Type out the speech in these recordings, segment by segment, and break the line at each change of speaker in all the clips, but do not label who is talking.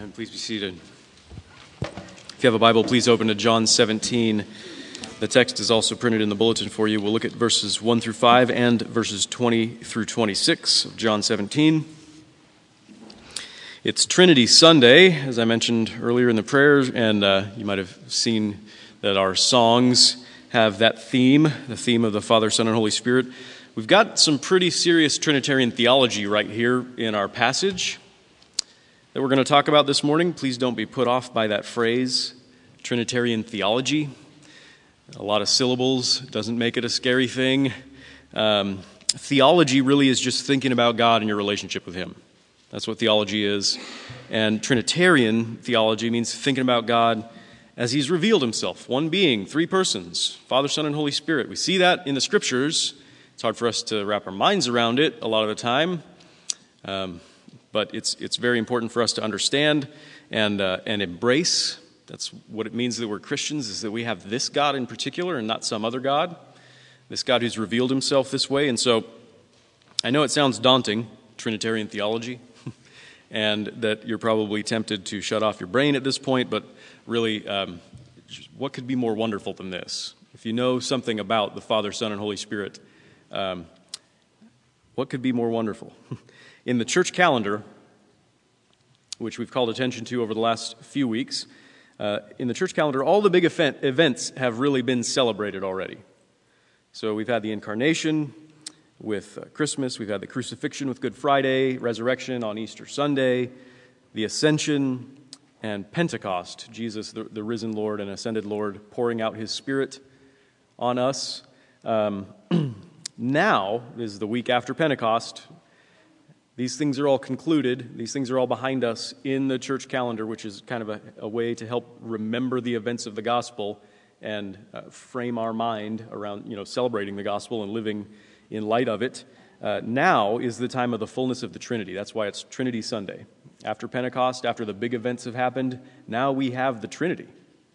Amen. Please be seated. If you have a Bible, please open to John 17. The text is also printed in the bulletin for you. We'll look at verses 1 through 5 and verses 20 through 26 of John 17. It's Trinity Sunday, as I mentioned earlier in the prayers, and uh, you might have seen that our songs have that theme, the theme of the Father, Son, and Holy Spirit. We've got some pretty serious Trinitarian theology right here in our passage that we're going to talk about this morning. Please don't be put off by that phrase, Trinitarian theology. A lot of syllables doesn't make it a scary thing. Um, theology really is just thinking about God and your relationship with Him. That's what theology is. And Trinitarian theology means thinking about God as He's revealed Himself one being, three persons Father, Son, and Holy Spirit. We see that in the Scriptures. It's hard for us to wrap our minds around it a lot of the time. Um, but it's, it's very important for us to understand and, uh, and embrace. That's what it means that we're Christians, is that we have this God in particular and not some other God. This God who's revealed himself this way. And so I know it sounds daunting, Trinitarian theology, and that you're probably tempted to shut off your brain at this point, but really, um, what could be more wonderful than this? If you know something about the Father, Son, and Holy Spirit, um, what could be more wonderful? In the church calendar, which we've called attention to over the last few weeks, uh, in the church calendar, all the big event, events have really been celebrated already. So we've had the incarnation with uh, Christmas, we've had the crucifixion with Good Friday, resurrection on Easter Sunday, the ascension, and Pentecost, Jesus, the, the risen Lord and ascended Lord, pouring out his Spirit on us. Um, now is the week after Pentecost, these things are all concluded. These things are all behind us in the church calendar, which is kind of a, a way to help remember the events of the gospel and uh, frame our mind around you know, celebrating the gospel and living in light of it. Uh, now is the time of the fullness of the Trinity. That's why it's Trinity Sunday. After Pentecost, after the big events have happened, now we have the Trinity.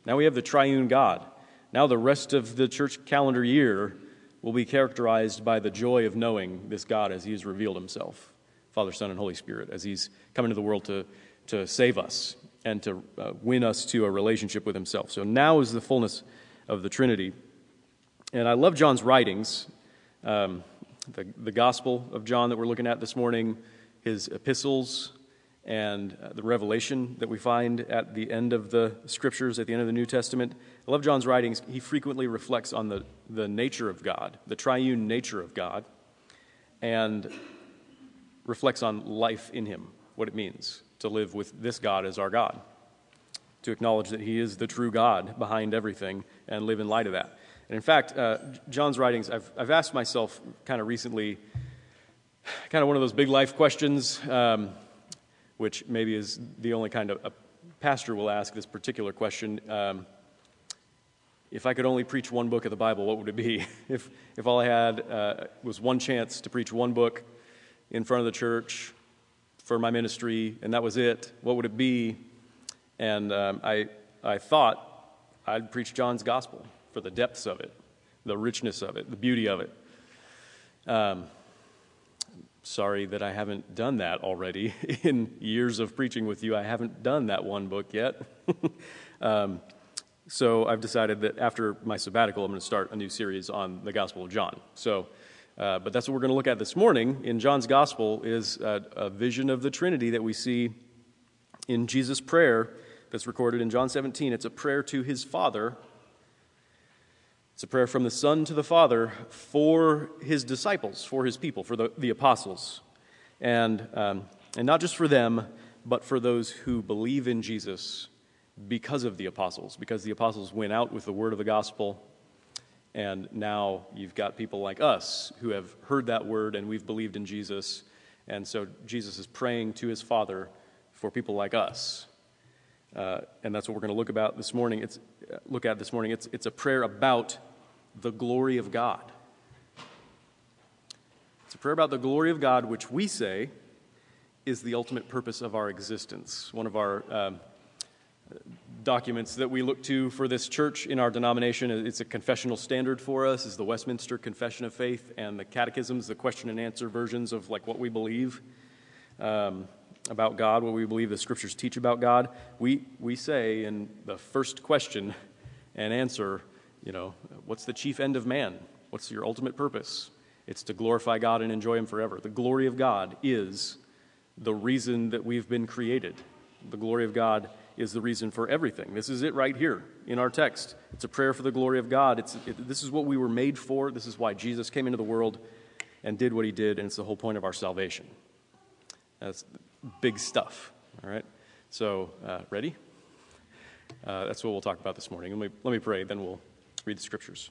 Now we have the triune God. Now the rest of the church calendar year will be characterized by the joy of knowing this God as he has revealed himself. Father, Son, and Holy Spirit as He's come into the world to, to save us and to uh, win us to a relationship with Himself. So now is the fullness of the Trinity. And I love John's writings. Um, the, the Gospel of John that we're looking at this morning, his epistles, and uh, the revelation that we find at the end of the scriptures, at the end of the New Testament. I love John's writings. He frequently reflects on the, the nature of God, the triune nature of God. And reflects on life in Him, what it means to live with this God as our God, to acknowledge that He is the true God behind everything and live in light of that. And in fact, uh, John's writings, I've, I've asked myself kind of recently, kind of one of those big life questions, um, which maybe is the only kind of a pastor will ask this particular question. Um, if I could only preach one book of the Bible, what would it be? if, if all I had uh, was one chance to preach one book in front of the church for my ministry, and that was it. What would it be? And um, I, I thought I'd preach John's gospel for the depths of it, the richness of it, the beauty of it. Um, sorry that I haven't done that already. In years of preaching with you, I haven't done that one book yet. um, so I've decided that after my sabbatical, I'm going to start a new series on the Gospel of John. So uh, but that's what we're going to look at this morning in John's Gospel is a, a vision of the Trinity that we see in Jesus' prayer that's recorded in John 17. It's a prayer to his Father. It's a prayer from the Son to the Father for his disciples, for his people, for the, the apostles. And, um, and not just for them, but for those who believe in Jesus because of the apostles, because the apostles went out with the word of the gospel and now you've got people like us who have heard that word and we've believed in Jesus. And so Jesus is praying to his Father for people like us. Uh, and that's what we're going to look about this morning. It's uh, look at this morning. It's it's a prayer about the glory of God. It's a prayer about the glory of God, which we say is the ultimate purpose of our existence. One of our um, documents that we look to for this church in our denomination. It's a confessional standard for us, is the Westminster Confession of Faith and the catechisms, the question and answer versions of like what we believe. Um, about God, what we believe the scriptures teach about God, we, we say in the first question and answer, you know, what's the chief end of man? What's your ultimate purpose? It's to glorify God and enjoy Him forever. The glory of God is the reason that we've been created. The glory of God is the reason for everything. This is it right here in our text. It's a prayer for the glory of God. It's, it, this is what we were made for. This is why Jesus came into the world and did what He did, and it's the whole point of our salvation. That's big stuff, all right? So, uh, ready? Uh, that's what we'll talk about this morning. Let me, let me pray, then we'll read the scriptures.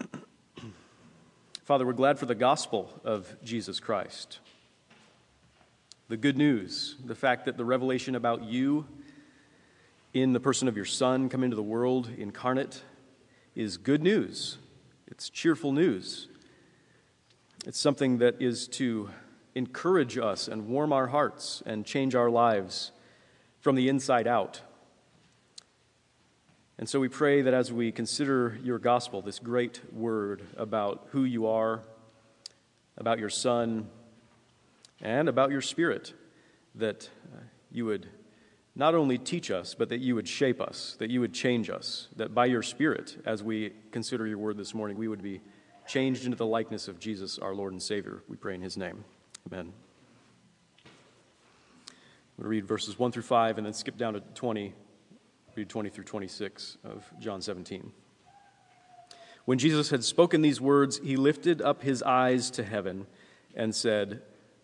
Father, we're glad for the gospel of Jesus Christ. The good news, the fact that the revelation about you in the person of your Son come into the world incarnate is good news. It's cheerful news. It's something that is to encourage us and warm our hearts and change our lives from the inside out. And so we pray that as we consider your gospel, this great word about who you are, about your Son, and about your Spirit, that uh, you would not only teach us, but that you would shape us, that you would change us, that by your Spirit, as we consider your word this morning, we would be changed into the likeness of Jesus, our Lord and Savior. We pray in his name. Amen. I'm going to read verses 1 through 5 and then skip down to 20, read 20 through 26 of John 17. When Jesus had spoken these words, he lifted up his eyes to heaven and said,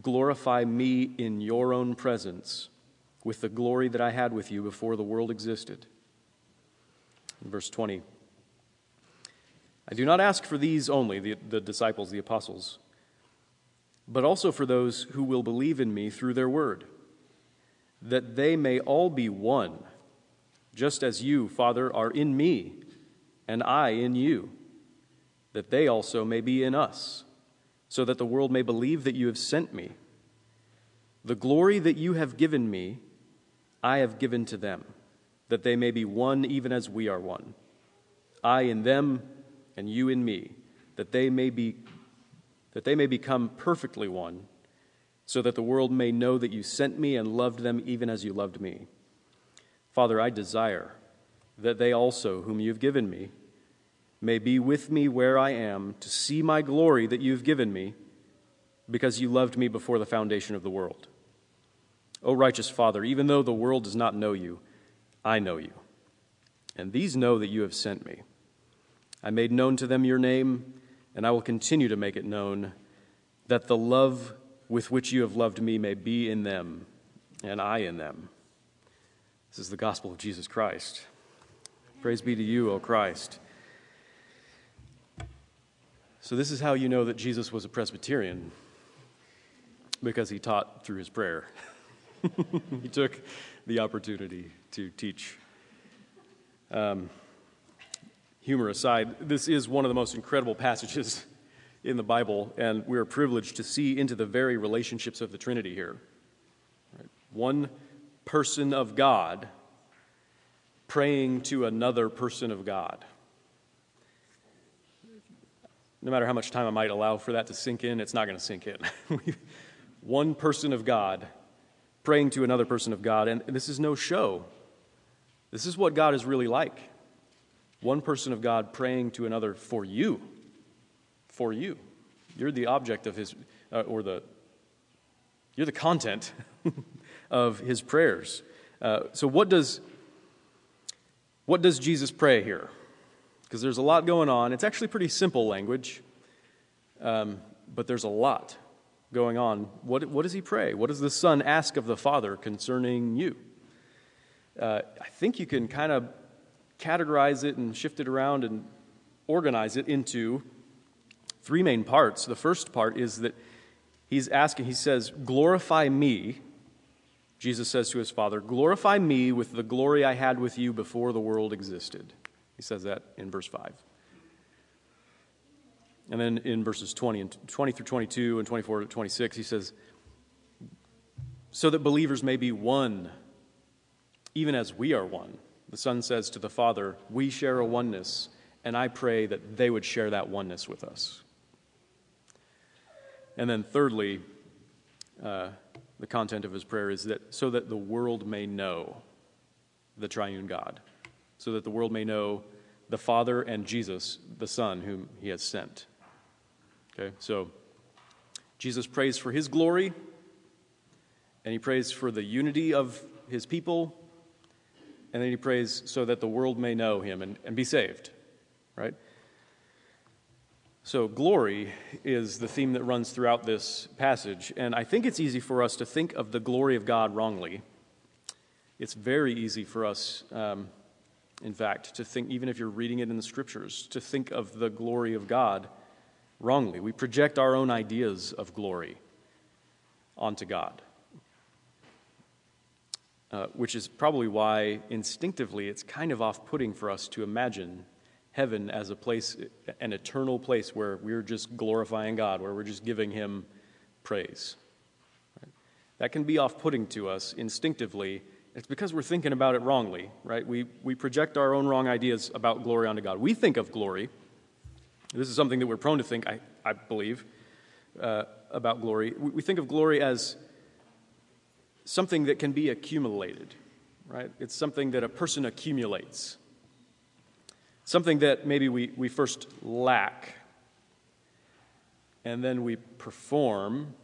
glorify me in your own presence with the glory that I had with you before the world existed. Verse 20. I do not ask for these only, the, the disciples, the apostles, but also for those who will believe in me through their word, that they may all be one, just as you, Father, are in me, and I in you, that they also may be in us, so that the world may believe that you have sent me. The glory that you have given me, I have given to them, that they may be one even as we are one. I in them, and you in me, that they may be that they may become perfectly one, so that the world may know that you sent me and loved them even as you loved me. Father, I desire that they also, whom you have given me, may be with me where I am to see my glory that you have given me, because you loved me before the foundation of the world. O righteous Father, even though the world does not know you, I know you. And these know that you have sent me. I made known to them your name, and I will continue to make it known, that the love with which you have loved me may be in them, and I in them. This is the gospel of Jesus Christ. Praise be to you, O Christ. So, this is how you know that Jesus was a Presbyterian, because he taught through his prayer. he took the opportunity to teach. Um, humor aside, this is one of the most incredible passages in the Bible, and we're privileged to see into the very relationships of the Trinity here. Right? One person of God praying to another person of God. No matter how much time I might allow for that to sink in, it's not going to sink in. One person of God praying to another person of God, and this is no show. This is what God is really like one person of God praying to another for you. For you. You're the object of his, uh, or the, you're the content of his prayers. Uh, so, what does, what does Jesus pray here? Because there's a lot going on. It's actually pretty simple language, um, but there's a lot going on. What, what does he pray? What does the Son ask of the Father concerning you? Uh, I think you can kind of categorize it and shift it around and organize it into three main parts. The first part is that he's asking, he says, glorify me Jesus says to his Father, Glorify me with the glory I had with you before the world existed. He says that in verse 5. And then in verses 20 and 20 through 22 and 24 to 26, he says, So that believers may be one, even as we are one. The Son says to the Father, We share a oneness, and I pray that they would share that oneness with us. And then, thirdly, uh, the content of his prayer is that so that the world may know the triune God, so that the world may know the Father and Jesus, the Son, whom he has sent. Okay, so Jesus prays for his glory, and he prays for the unity of his people, and then he prays so that the world may know him and, and be saved, right? So, glory is the theme that runs throughout this passage, and I think it's easy for us to think of the glory of God wrongly. It's very easy for us, um, in fact, to think, even if you're reading it in the scriptures, to think of the glory of God wrongly. We project our own ideas of glory onto God, uh, which is probably why instinctively it's kind of off putting for us to imagine heaven as a place, an eternal place where we're just glorifying God, where we're just giving Him praise. Right? That can be off putting to us instinctively. It's because we're thinking about it wrongly, right? We, we project our own wrong ideas about glory onto God. We think of glory this is something that we're prone to think, I, I believe, uh, about glory. We, we think of glory as something that can be accumulated, right? It's something that a person accumulates, something that maybe we, we first lack, and then we perform,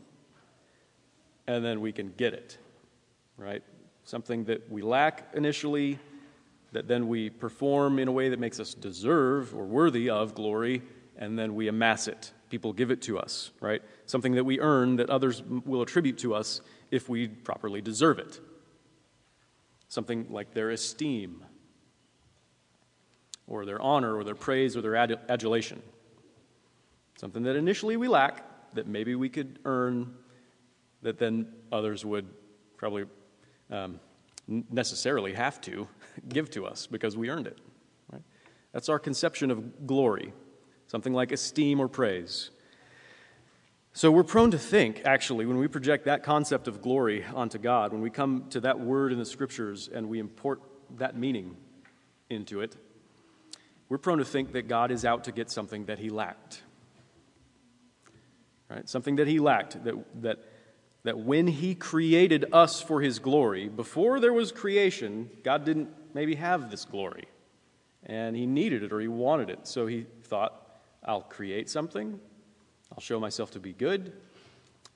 and then we can get it, right? Something that we lack initially, that then we perform in a way that makes us deserve or worthy of glory, and then we amass it. People give it to us, right? Something that we earn that others will attribute to us if we properly deserve it. Something like their esteem, or their honor, or their praise, or their adulation. Something that initially we lack, that maybe we could earn, that then others would probably um, necessarily have to give to us because we earned it. Right? That's our conception of glory something like esteem or praise. So we're prone to think, actually, when we project that concept of glory onto God, when we come to that word in the scriptures and we import that meaning into it, we're prone to think that God is out to get something that he lacked. Right? Something that he lacked, that, that, that when he created us for his glory, before there was creation, God didn't maybe have this glory. And he needed it or he wanted it. So he thought, I'll create something, I'll show myself to be good,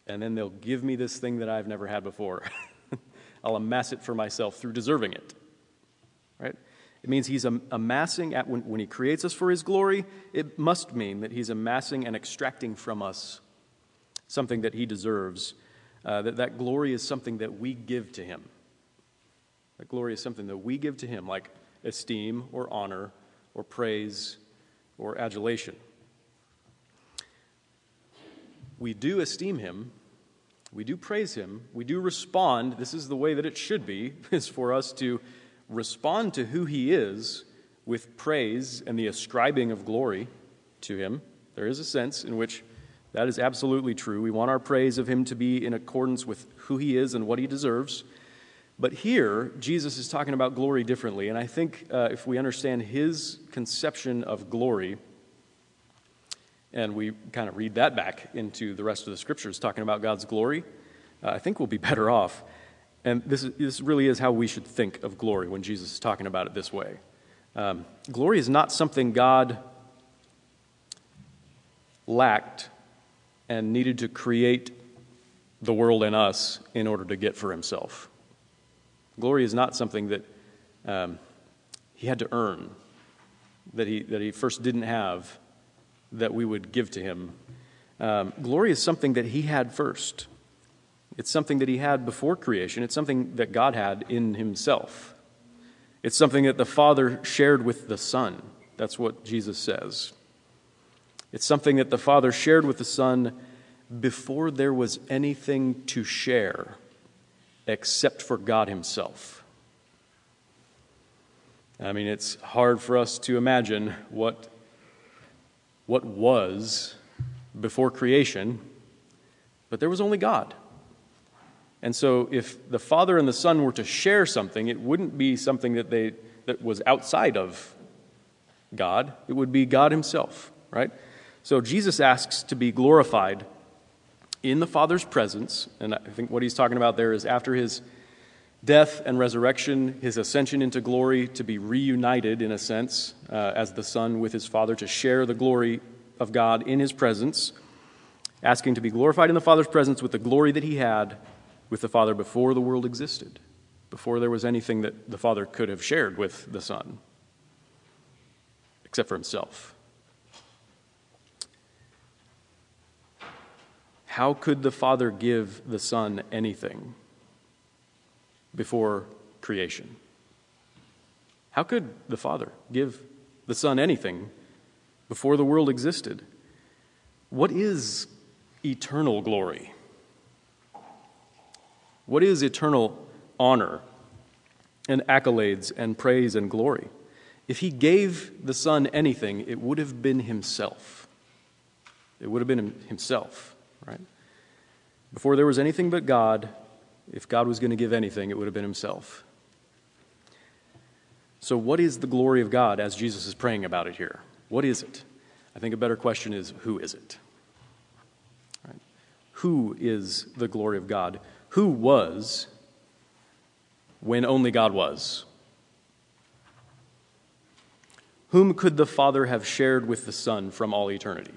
and then they'll give me this thing that I've never had before. I'll amass it for myself through deserving it. Right? It means he's amassing, at, when, when he creates us for his glory, it must mean that he's amassing and extracting from us something that he deserves. Uh, that that glory is something that we give to him. That glory is something that we give to him, like esteem or honor or praise or adulation we do esteem him, we do praise him, we do respond. This is the way that it should be, is for us to respond to who he is with praise and the ascribing of glory to him. There is a sense in which that is absolutely true. We want our praise of him to be in accordance with who he is and what he deserves. But here, Jesus is talking about glory differently. And I think uh, if we understand his conception of glory, and we kind of read that back into the rest of the scriptures talking about God's glory, uh, I think we'll be better off. And this, is, this really is how we should think of glory when Jesus is talking about it this way. Um, glory is not something God lacked and needed to create the world and us in order to get for himself. Glory is not something that um, he had to earn, that he, that he first didn't have that we would give to him. Um, glory is something that he had first. It's something that he had before creation. It's something that God had in himself. It's something that the Father shared with the Son. That's what Jesus says. It's something that the Father shared with the Son before there was anything to share. except for God Himself. I mean, it's hard for us to imagine what, what was before creation, but there was only God. And so, if the Father and the Son were to share something, it wouldn't be something that, they, that was outside of God, it would be God Himself, right? So, Jesus asks to be glorified in the Father's presence, and I think what he's talking about there is after his death and resurrection, his ascension into glory, to be reunited, in a sense, uh, as the Son with his Father, to share the glory of God in his presence, asking to be glorified in the Father's presence with the glory that he had with the Father before the world existed, before there was anything that the Father could have shared with the Son, except for himself. How could the Father give the Son anything before creation? How could the Father give the Son anything before the world existed? What is eternal glory? What is eternal honor and accolades and praise and glory? If he gave the Son anything, it would have been himself. It would have been himself, right? Before there was anything but God, if God was going to give anything, it would have been himself. So, what is the glory of God as Jesus is praying about it here? What is it? I think a better question is who is it? Right? Who is the glory of God? who was when only God was? Whom could the Father have shared with the Son from all eternity?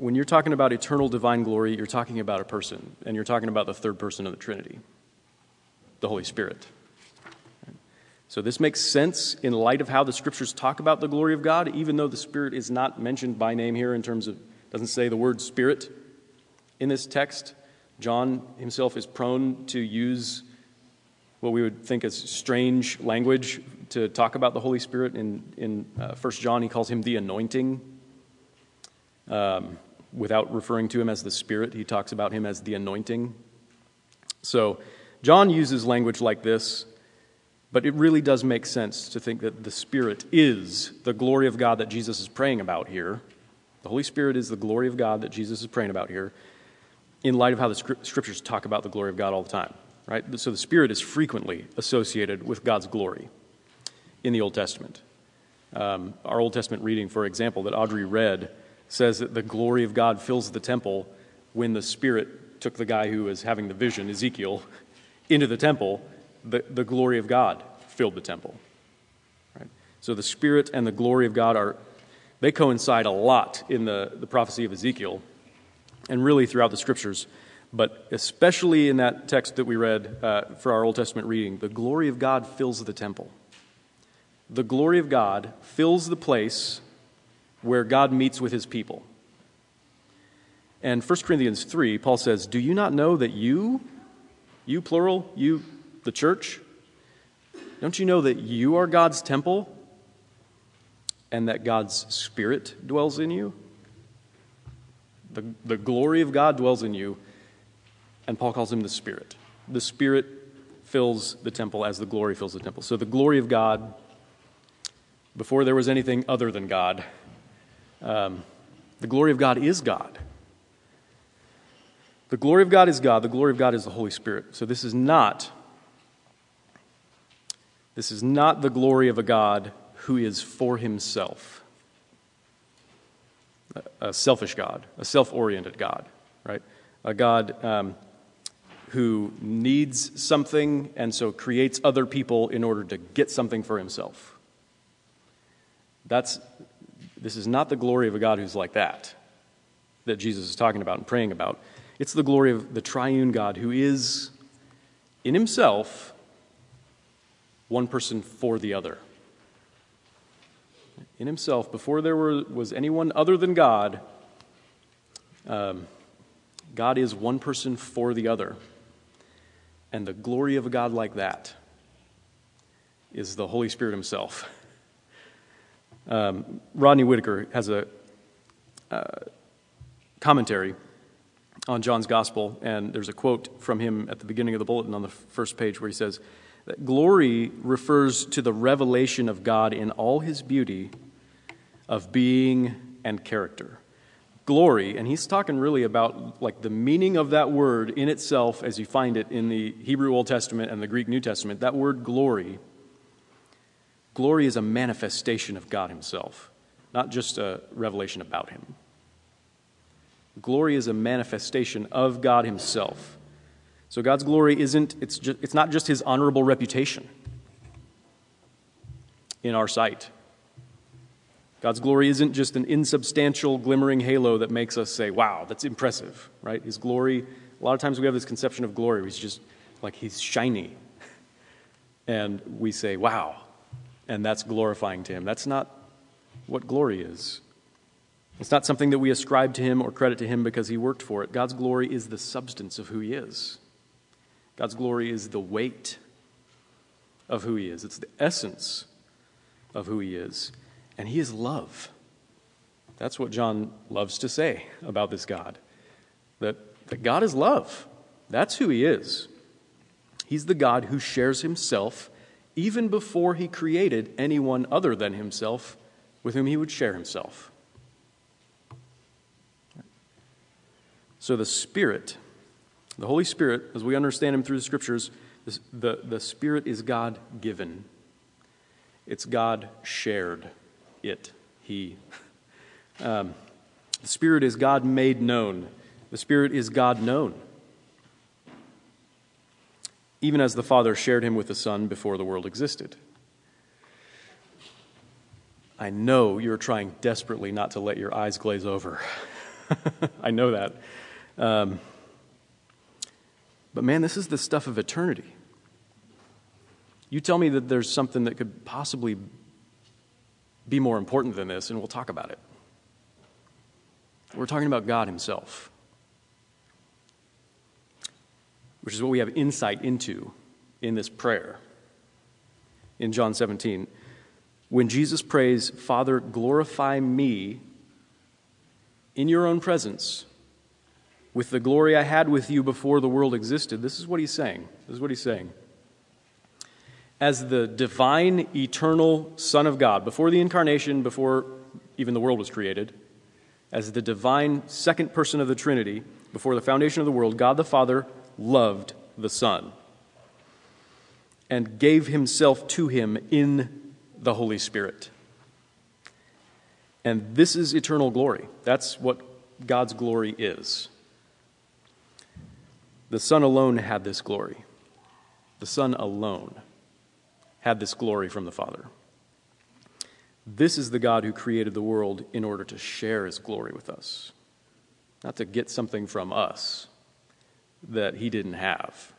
When you're talking about eternal divine glory, you're talking about a person, and you're talking about the third person of the Trinity, the Holy Spirit. So, this makes sense in light of how the scriptures talk about the glory of God, even though the Spirit is not mentioned by name here in terms of, doesn't say the word Spirit in this text, John himself is prone to use what we would think as strange language to talk about the Holy Spirit. In, in uh, 1 John, he calls him the anointing. Um, without referring to him as the Spirit, he talks about him as the anointing. So, John uses language like this, but it really does make sense to think that the Spirit is the glory of God that Jesus is praying about here. The Holy Spirit is the glory of God that Jesus is praying about here in light of how the scriptures talk about the glory of God all the time, right? So the Spirit is frequently associated with God's glory in the Old Testament. Um, our Old Testament reading, for example, that Audrey read, says that the glory of God fills the temple when the Spirit took the guy who was having the vision, Ezekiel, into the temple. The, the glory of God filled the temple. Right? So the Spirit and the glory of God are, they coincide a lot in the, the prophecy of Ezekiel and really throughout the scriptures, but especially in that text that we read uh, for our Old Testament reading, the glory of God fills the temple. The glory of God fills the place where God meets with his people. And 1 Corinthians 3, Paul says, Do you not know that you, you plural, you, the church, don't you know that you are God's temple and that God's Spirit dwells in you? The, the glory of God dwells in you, and Paul calls him the Spirit. The Spirit fills the temple as the glory fills the temple. So the glory of God, before there was anything other than God, um, the glory of God is God. The glory of God is God. The glory of God is the Holy Spirit. So this is not this is not the glory of a God who is for himself a selfish God, a self oriented God, right? A God um, who needs something and so creates other people in order to get something for himself. That's, this is not the glory of a God who's like that, that Jesus is talking about and praying about. It's the glory of the triune God who is, in himself, one person for the other in himself, before there were, was anyone other than God, um, God is one person for the other. And the glory of a God like that is the Holy Spirit Himself. Um, Rodney Whitacre has a uh, commentary on John's gospel, and there's a quote from him at the beginning of the bulletin on the first page where he says that glory refers to the revelation of God in all his beauty of being and character. Glory, and he's talking really about like the meaning of that word in itself as you find it in the Hebrew Old Testament and the Greek New Testament. That word glory, glory is a manifestation of God himself, not just a revelation about him. Glory is a manifestation of God Himself. So God's glory isn't, it's, just, it's not just His honorable reputation in our sight. God's glory isn't just an insubstantial, glimmering halo that makes us say, wow, that's impressive, right? His glory, a lot of times we have this conception of glory, he's just like he's shiny. And we say, wow, and that's glorifying to Him. That's not what glory is. It's not something that we ascribe to him or credit to him because he worked for it. God's glory is the substance of who he is. God's glory is the weight of who he is, it's the essence of who he is. And he is love. That's what John loves to say about this God that, that God is love. That's who he is. He's the God who shares himself even before he created anyone other than himself with whom he would share himself. So the Spirit, the Holy Spirit, as we understand Him through the Scriptures, the, the Spirit is God given. It's God shared. It, He. Um, the Spirit is God made known. The Spirit is God known. Even as the Father shared Him with the Son before the world existed. I know you're trying desperately not to let your eyes glaze over. I know that. Um, but man, this is the stuff of eternity. You tell me that there's something that could possibly be more important than this, and we'll talk about it. We're talking about God Himself, which is what we have insight into in this prayer in John 17. When Jesus prays, Father, glorify me in your own presence with the glory I had with you before the world existed. This is what he's saying. This is what he's saying. As the divine, eternal Son of God, before the incarnation, before even the world was created, as the divine second person of the Trinity, before the foundation of the world, God the Father loved the Son and gave himself to him in the Holy Spirit. And this is eternal glory. That's what God's glory is. The Son alone had this glory. The Son alone had this glory from the Father. This is the God who created the world in order to share his glory with us, not to get something from us that he didn't have,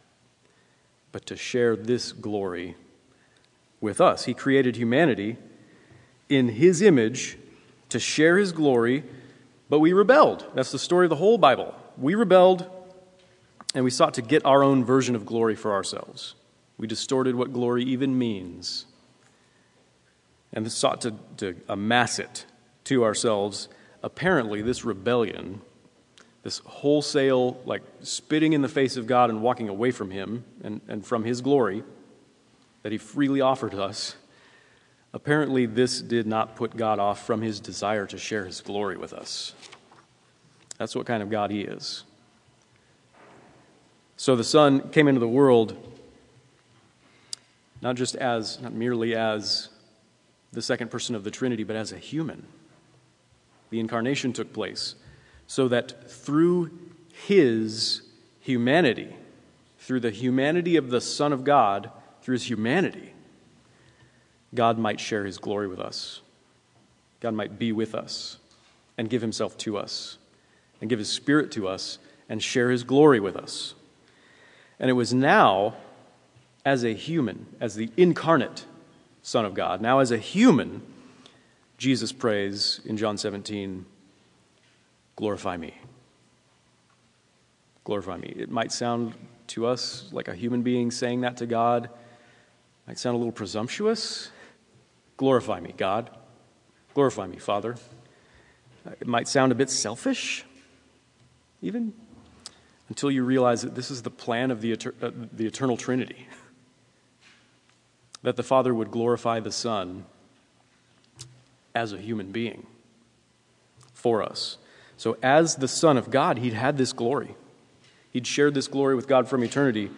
but to share this glory with us. He created humanity in his image to share his glory, but we rebelled. That's the story of the whole Bible. We rebelled and we sought to get our own version of glory for ourselves. We distorted what glory even means and sought to, to amass it to ourselves. Apparently, this rebellion, this wholesale, like spitting in the face of God and walking away from Him and, and from His glory that He freely offered us, apparently, this did not put God off from His desire to share His glory with us. That's what kind of God He is. So the Son came into the world not just as, not merely as the second person of the Trinity, but as a human. The incarnation took place so that through his humanity, through the humanity of the Son of God, through his humanity, God might share his glory with us. God might be with us and give himself to us and give his spirit to us and share his glory with us. And it was now, as a human, as the incarnate Son of God, now as a human, Jesus prays in John 17, Glorify me. Glorify me. It might sound to us like a human being saying that to God, it might sound a little presumptuous. Glorify me, God. Glorify me, Father. It might sound a bit selfish, even. until you realize that this is the plan of the, uh, the eternal Trinity. That the Father would glorify the Son as a human being for us. So, as the Son of God, he'd had this glory. He'd shared this glory with God from eternity,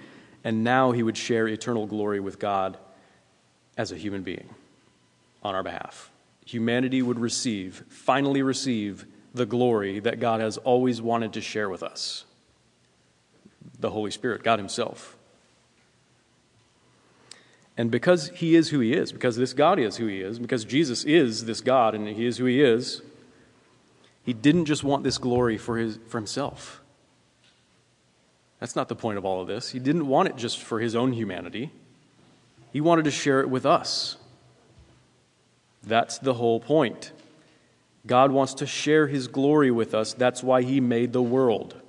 and now he would share eternal glory with God as a human being on our behalf. Humanity would receive, finally receive, the glory that God has always wanted to share with us the Holy Spirit, God Himself. And because He is who He is, because this God is who He is, because Jesus is this God and He is who He is, He didn't just want this glory for, his, for Himself. That's not the point of all of this. He didn't want it just for His own humanity, He wanted to share it with us. That's the whole point. God wants to share His glory with us. That's why He made the world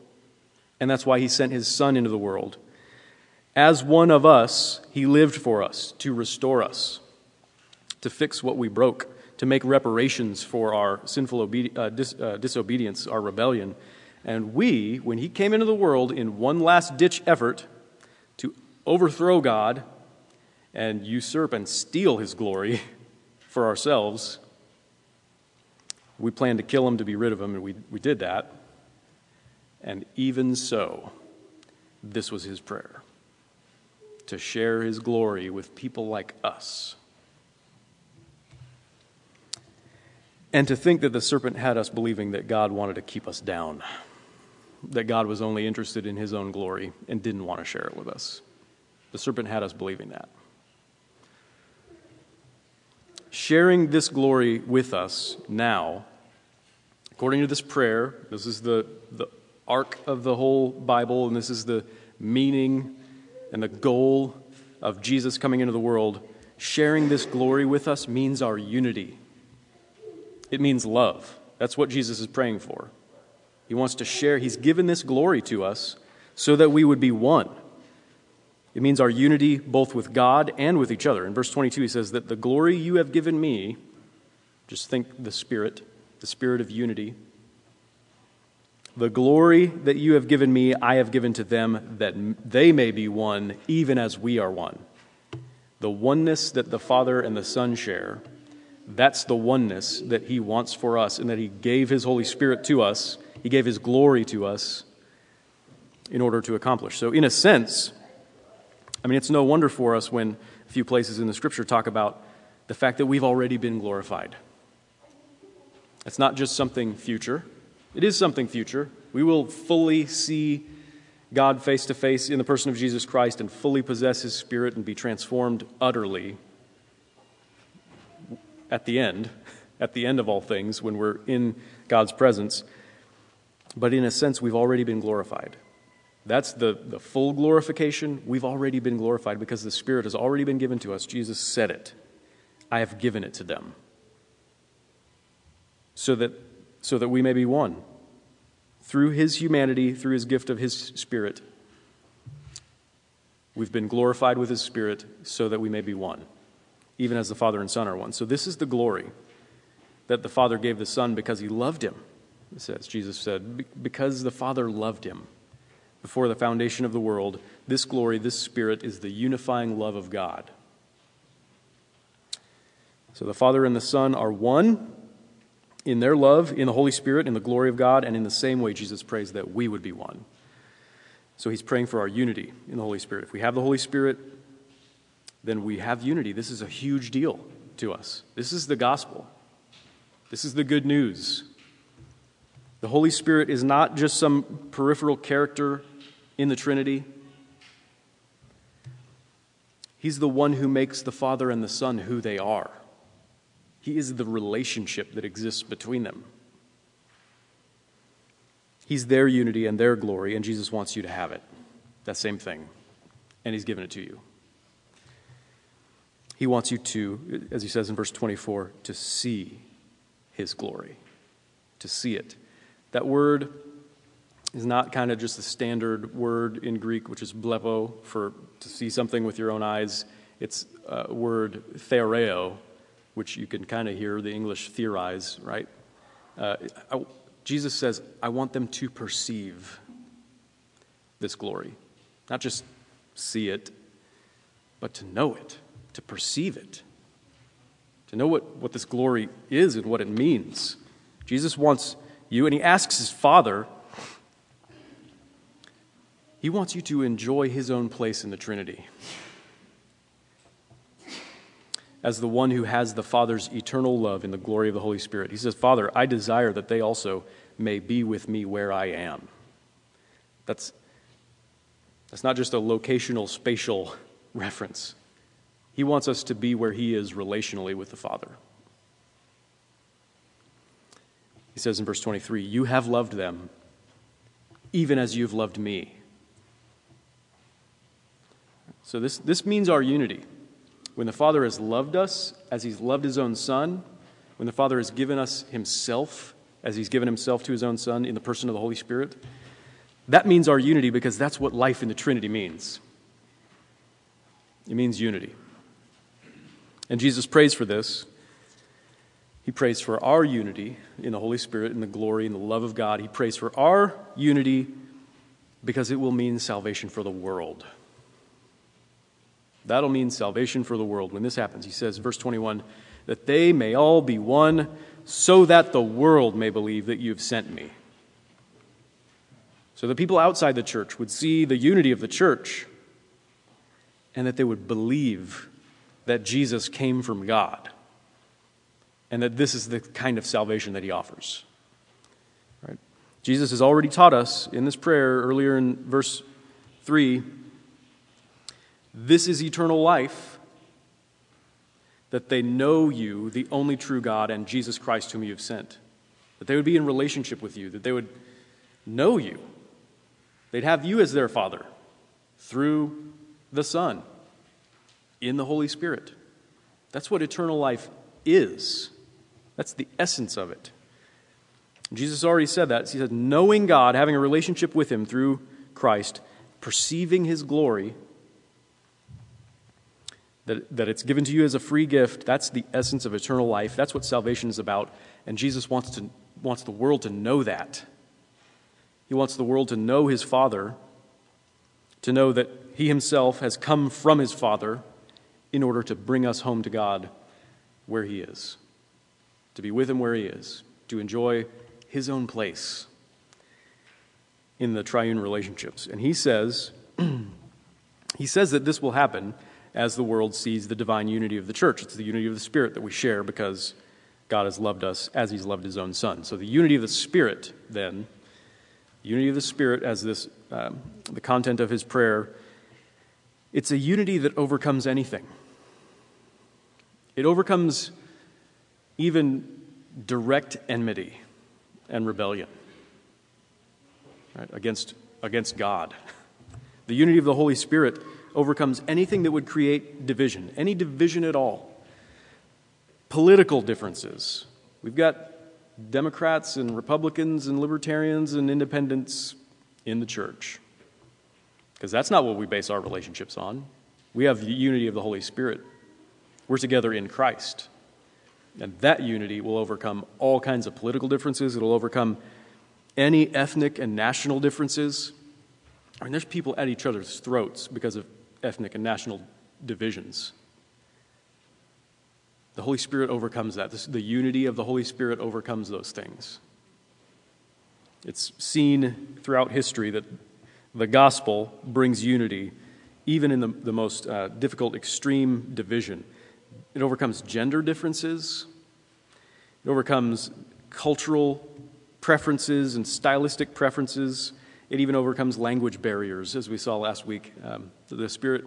and that's why he sent his Son into the world. As one of us, he lived for us to restore us, to fix what we broke, to make reparations for our sinful uh, dis- uh, disobedience, our rebellion. And we, when he came into the world in one last ditch effort to overthrow God and usurp and steal his glory for ourselves, we planned to kill him to be rid of him, and we, we did that. And even so, this was his prayer to share his glory with people like us. And to think that the serpent had us believing that God wanted to keep us down, that God was only interested in his own glory and didn't want to share it with us. The serpent had us believing that. Sharing this glory with us now, according to this prayer, this is the, the arc of the whole Bible, and this is the meaning and the goal of Jesus coming into the world. Sharing this glory with us means our unity, it means love. That's what Jesus is praying for. He wants to share, He's given this glory to us so that we would be one. It means our unity both with God and with each other. In verse 22, he says that the glory you have given me, just think the Spirit, the Spirit of unity, the glory that you have given me, I have given to them, that they may be one, even as we are one. The oneness that the Father and the Son share, that's the oneness that He wants for us, and that He gave His Holy Spirit to us. He gave His glory to us in order to accomplish. So, in a sense, I mean, it's no wonder for us when a few places in the Scripture talk about the fact that we've already been glorified. It's not just something future. It is something future. We will fully see God face to face in the person of Jesus Christ and fully possess his spirit and be transformed utterly at the end, at the end of all things, when we're in God's presence. But in a sense, we've already been glorified. That's the, the full glorification. We've already been glorified because the Spirit has already been given to us. Jesus said it I have given it to them. So that so that we may be one. Through his humanity, through his gift of his spirit, we've been glorified with his spirit so that we may be one, even as the Father and Son are one. So, this is the glory that the Father gave the Son because he loved him, it says. Jesus said, because the Father loved him before the foundation of the world, this glory, this spirit, is the unifying love of God. So, the Father and the Son are one in their love, in the Holy Spirit, in the glory of God, and in the same way Jesus prays that we would be one. So he's praying for our unity in the Holy Spirit. If we have the Holy Spirit, then we have unity. This is a huge deal to us. This is the gospel. This is the good news. The Holy Spirit is not just some peripheral character in the Trinity. He's the one who makes the Father and the Son who they are. He is the relationship that exists between them. He's their unity and their glory, and Jesus wants you to have it. That same thing. And He's given it to you. He wants you to, as He says in verse 24, to see His glory, to see it. That word is not kind of just the standard word in Greek, which is blepo, for to see something with your own eyes. It's a word theoreo, which you can kind of hear the English theorize, right? Uh, I, Jesus says, I want them to perceive. this glory. Not just see it, but to know it, to perceive it, to know what, what this glory is and what it means. Jesus wants you, and he asks his Father, he wants you to enjoy his own place in the Trinity. As the one who has the Father's eternal love in the glory of the Holy Spirit. He says, Father, I desire that they also may be with me where I am. That's, that's not just a locational, spatial reference. He wants us to be where He is relationally with the Father. He says in verse 23 You have loved them, even as you've loved me. So, this, this means our unity. When the Father has loved us as He's loved His own Son, when the Father has given us Himself as He's given Himself to His own Son in the person of the Holy Spirit, that means our unity because that's what life in the Trinity means. It means unity. And Jesus prays for this. He prays for our unity in the Holy Spirit, in the glory and the love of God. He prays for our unity because it will mean salvation for the world. That'll mean salvation for the world when this happens. He says, verse 21, that they may all be one, so that the world may believe that you've sent me. So the people outside the church would see the unity of the church and that they would believe that Jesus came from God and that this is the kind of salvation that he offers. Right? Jesus has already taught us in this prayer earlier in verse 3 this is eternal life that they know you, the only true God, and Jesus Christ, whom you have sent. That they would be in relationship with you, that they would know you. They'd have you as their Father through the Son in the Holy Spirit. That's what eternal life is. That's the essence of it. Jesus already said that. He said, knowing God, having a relationship with Him through Christ, perceiving His glory, that, that it's given to you as a free gift, that's the essence of eternal life. That's what salvation is about. And Jesus wants, to, wants the world to know that. He wants the world to know His Father, to know that He Himself has come from His Father in order to bring us home to God where He is, to be with Him where He is, to enjoy His own place in the triune relationships. And He says, He says that this will happen as the world sees the divine unity of the church. It's the unity of the Spirit that we share because God has loved us as He's loved His own Son. So the unity of the Spirit, then, unity of the Spirit as this, um, the content of His prayer, it's a unity that overcomes anything. It overcomes even direct enmity and rebellion right, against, against God. The unity of the Holy Spirit overcomes anything that would create division, any division at all. Political differences. We've got Democrats and Republicans and libertarians and independents in the church. Because that's not what we base our relationships on. We have the unity of the Holy Spirit. We're together in Christ. And that unity will overcome all kinds of political differences. It'll overcome any ethnic and national differences. I mean, there's people at each other's throats because of ethnic and national divisions. The Holy Spirit overcomes that. The unity of the Holy Spirit overcomes those things. It's seen throughout history that the gospel brings unity, even in the, the most uh, difficult, extreme division. It overcomes gender differences. It overcomes cultural preferences and stylistic preferences. It even overcomes language barriers, as we saw last week. Um, the Spirit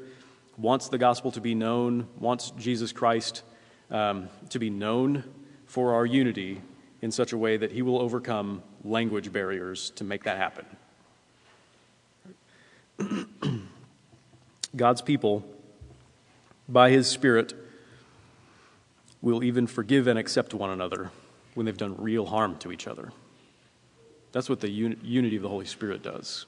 wants the gospel to be known, wants Jesus Christ um, to be known for our unity in such a way that He will overcome language barriers to make that happen. God's people, by His Spirit, will even forgive and accept one another when they've done real harm to each other. That's what the un- unity of the Holy Spirit does.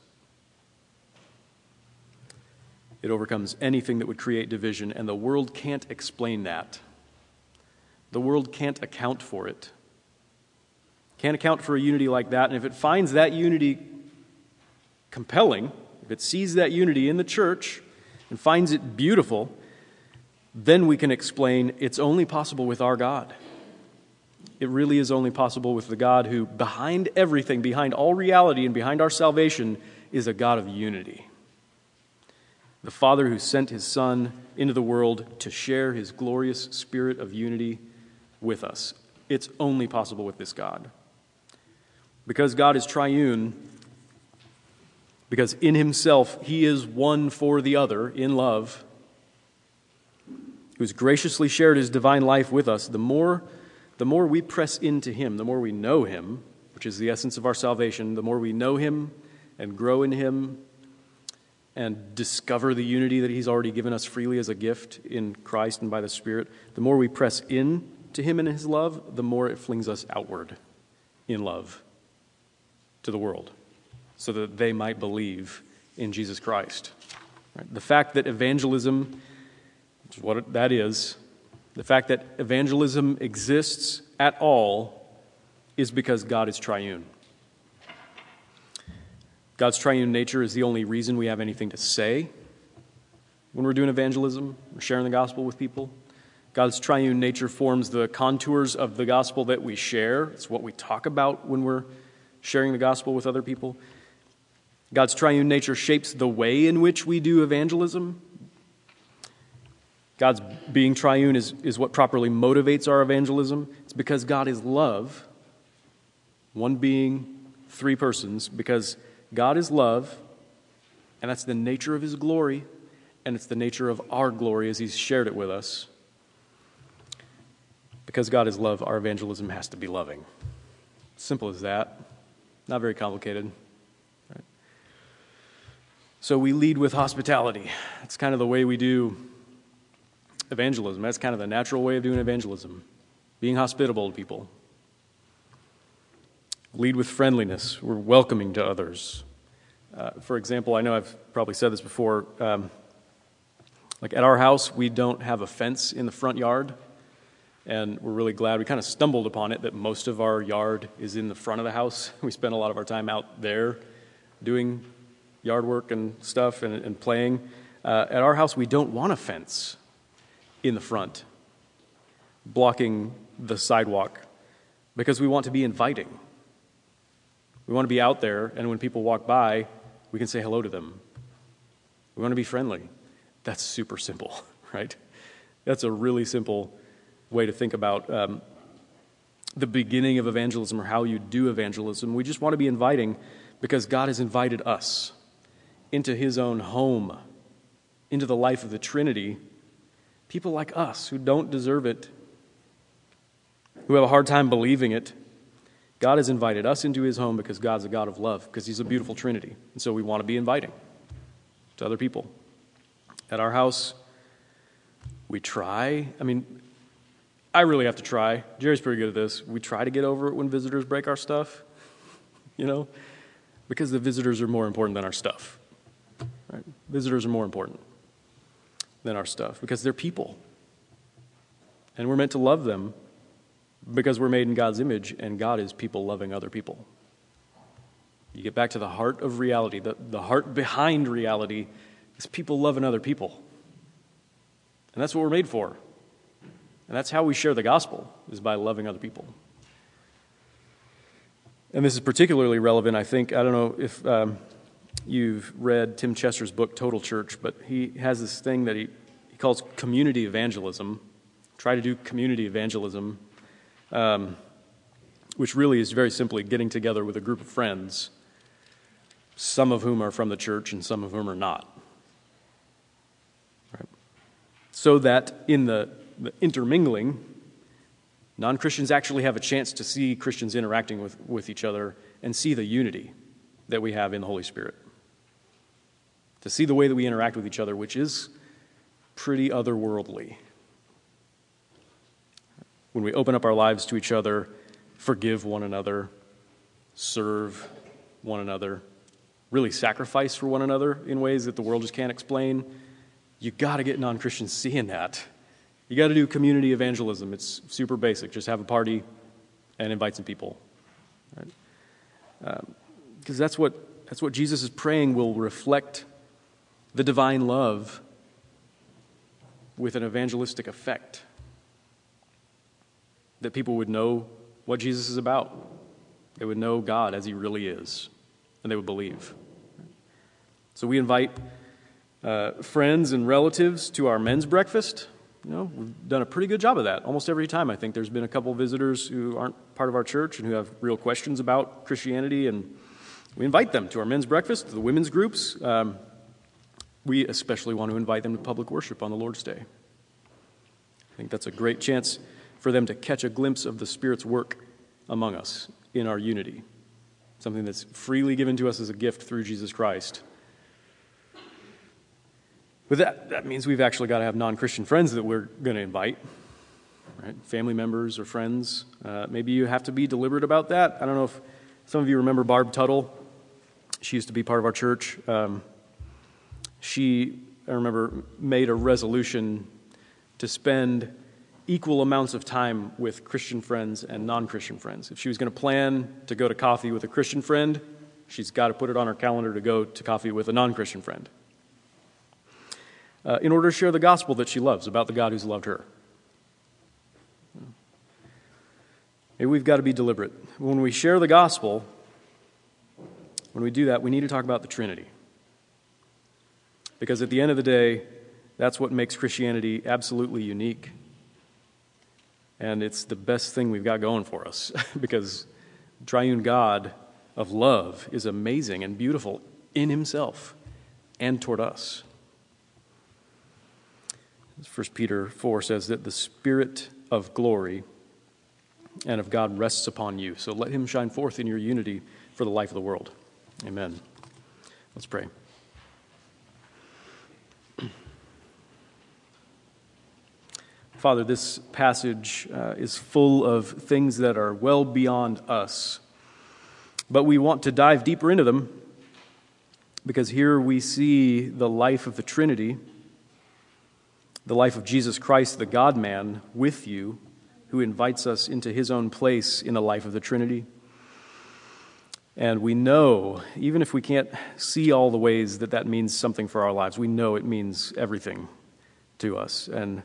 It overcomes anything that would create division, and the world can't explain that. The world can't account for it. Can't account for a unity like that, and if it finds that unity compelling, if it sees that unity in the church and finds it beautiful, then we can explain it's only possible with our God. It really is only possible with the God who, behind everything, behind all reality, and behind our salvation, is a God of unity. The Father who sent his Son into the world to share his glorious spirit of unity with us. It's only possible with this God. Because God is triune, because in himself he is one for the other in love, who's graciously shared his divine life with us, the more, the more we press into him, the more we know him, which is the essence of our salvation, the more we know him and grow in him and discover the unity that he's already given us freely as a gift in Christ and by the Spirit, the more we press in to him and his love, the more it flings us outward in love to the world so that they might believe in Jesus Christ. Right? The fact that evangelism, which is what that is, the fact that evangelism exists at all is because God is triune. God's triune nature is the only reason we have anything to say when we're doing evangelism or sharing the gospel with people. God's triune nature forms the contours of the gospel that we share. It's what we talk about when we're sharing the gospel with other people. God's triune nature shapes the way in which we do evangelism. God's being triune is, is what properly motivates our evangelism. It's because God is love, one being, three persons, because God is love, and that's the nature of his glory, and it's the nature of our glory as he's shared it with us. Because God is love, our evangelism has to be loving. Simple as that. Not very complicated. So we lead with hospitality. That's kind of the way we do evangelism. That's kind of the natural way of doing evangelism, being hospitable to people. Lead with friendliness. We're welcoming to others. Uh, for example, I know I've probably said this before. Um, like at our house, we don't have a fence in the front yard, and we're really glad. We kind of stumbled upon it that most of our yard is in the front of the house. We spend a lot of our time out there doing yard work and stuff and, and playing. Uh, at our house, we don't want a fence in the front blocking the sidewalk because we want to be inviting. We want to be out there, and when people walk by, we can say hello to them. We want to be friendly. That's super simple, right? That's a really simple way to think about um, the beginning of evangelism or how you do evangelism. We just want to be inviting because God has invited us into his own home, into the life of the Trinity, people like us who don't deserve it, who have a hard time believing it. God has invited us into his home because God's a God of love, because he's a beautiful Trinity. And so we want to be inviting to other people. At our house, we try. I mean, I really have to try. Jerry's pretty good at this. We try to get over it when visitors break our stuff, you know, because the visitors are more important than our stuff. Right? Visitors are more important than our stuff because they're people. And we're meant to love them because we're made in God's image, and God is people loving other people. You get back to the heart of reality. The, the heart behind reality is people loving other people. And that's what we're made for. And that's how we share the gospel, is by loving other people. And this is particularly relevant, I think. I don't know if um, you've read Tim Chester's book, Total Church, but he has this thing that he, he calls community evangelism. Try to do community evangelism, um, which really is very simply getting together with a group of friends, some of whom are from the church and some of whom are not. Right? So that in the, the intermingling, non Christians actually have a chance to see Christians interacting with, with each other and see the unity that we have in the Holy Spirit to see the way that we interact with each other, which is pretty otherworldly. When we open up our lives to each other, forgive one another, serve one another, really sacrifice for one another in ways that the world just can't explain, you got to get non Christians seeing that. You got to do community evangelism. It's super basic. Just have a party and invite some people. Because right? um, that's what that's what Jesus is praying will reflect the divine love with an evangelistic effect. That people would know what Jesus is about. They would know God as He really is, and they would believe. So we invite uh, friends and relatives to our men's breakfast. You know, we've done a pretty good job of that almost every time. I think there's been a couple visitors who aren't part of our church and who have real questions about Christianity, and we invite them to our men's breakfast, to the women's groups. Um, we especially want to invite them to public worship on the Lord's Day. I think that's a great chance for them to catch a glimpse of the Spirit's work among us in our unity, something that's freely given to us as a gift through Jesus Christ. But that, that means we've actually got to have non Christian friends that we're going to invite, right? Family members or friends. Uh, maybe you have to be deliberate about that. I don't know if some of you remember Barb Tuttle. She used to be part of our church. Um, she, I remember, made a resolution to spend equal amounts of time with Christian friends and non Christian friends. If she was going to plan to go to coffee with a Christian friend, she's got to put it on her calendar to go to coffee with a non Christian friend. Uh, in order to share the gospel that she loves about the God who's loved her. Maybe we've got to be deliberate. When we share the gospel, when we do that, we need to talk about the Trinity. Because at the end of the day, that's what makes Christianity absolutely unique. And it's the best thing we've got going for us because triune God of love is amazing and beautiful in himself and toward us. 1 Peter 4 says that the Spirit of glory and of God rests upon you. So let him shine forth in your unity for the life of the world. Amen. Let's pray. Father, this passage uh, is full of things that are well beyond us, but we want to dive deeper into them because here we see the life of the Trinity, the life of Jesus Christ, the God man, with you, who invites us into his own place in the life of the Trinity. And we know, even if we can't see all the ways that that means something for our lives, we know it means everything to us. And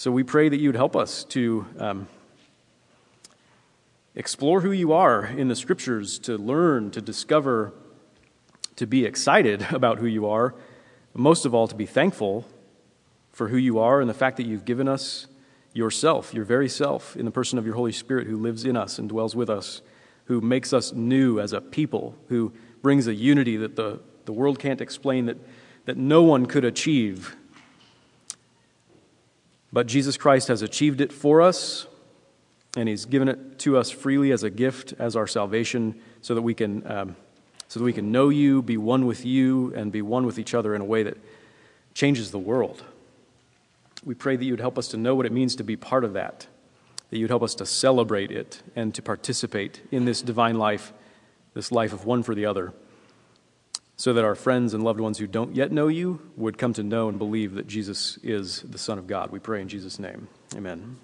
so we pray that you would help us to um, explore who you are in the scriptures, to learn, to discover, to be excited about who you are, most of all, to be thankful for who you are and the fact that you've given us yourself, your very self, in the person of your Holy Spirit who lives in us and dwells with us, who makes us new as a people, who brings a unity that the, the world can't explain, that, that no one could achieve but Jesus Christ has achieved it for us, and He's given it to us freely as a gift, as our salvation, so that we can, um, so that we can know you, be one with you, and be one with each other in a way that changes the world. We pray that you would help us to know what it means to be part of that, that you would help us to celebrate it and to participate in this divine life, this life of one for the other so that our friends and loved ones who don't yet know you would come to know and believe that Jesus is the Son of God. We pray in Jesus' name. Amen.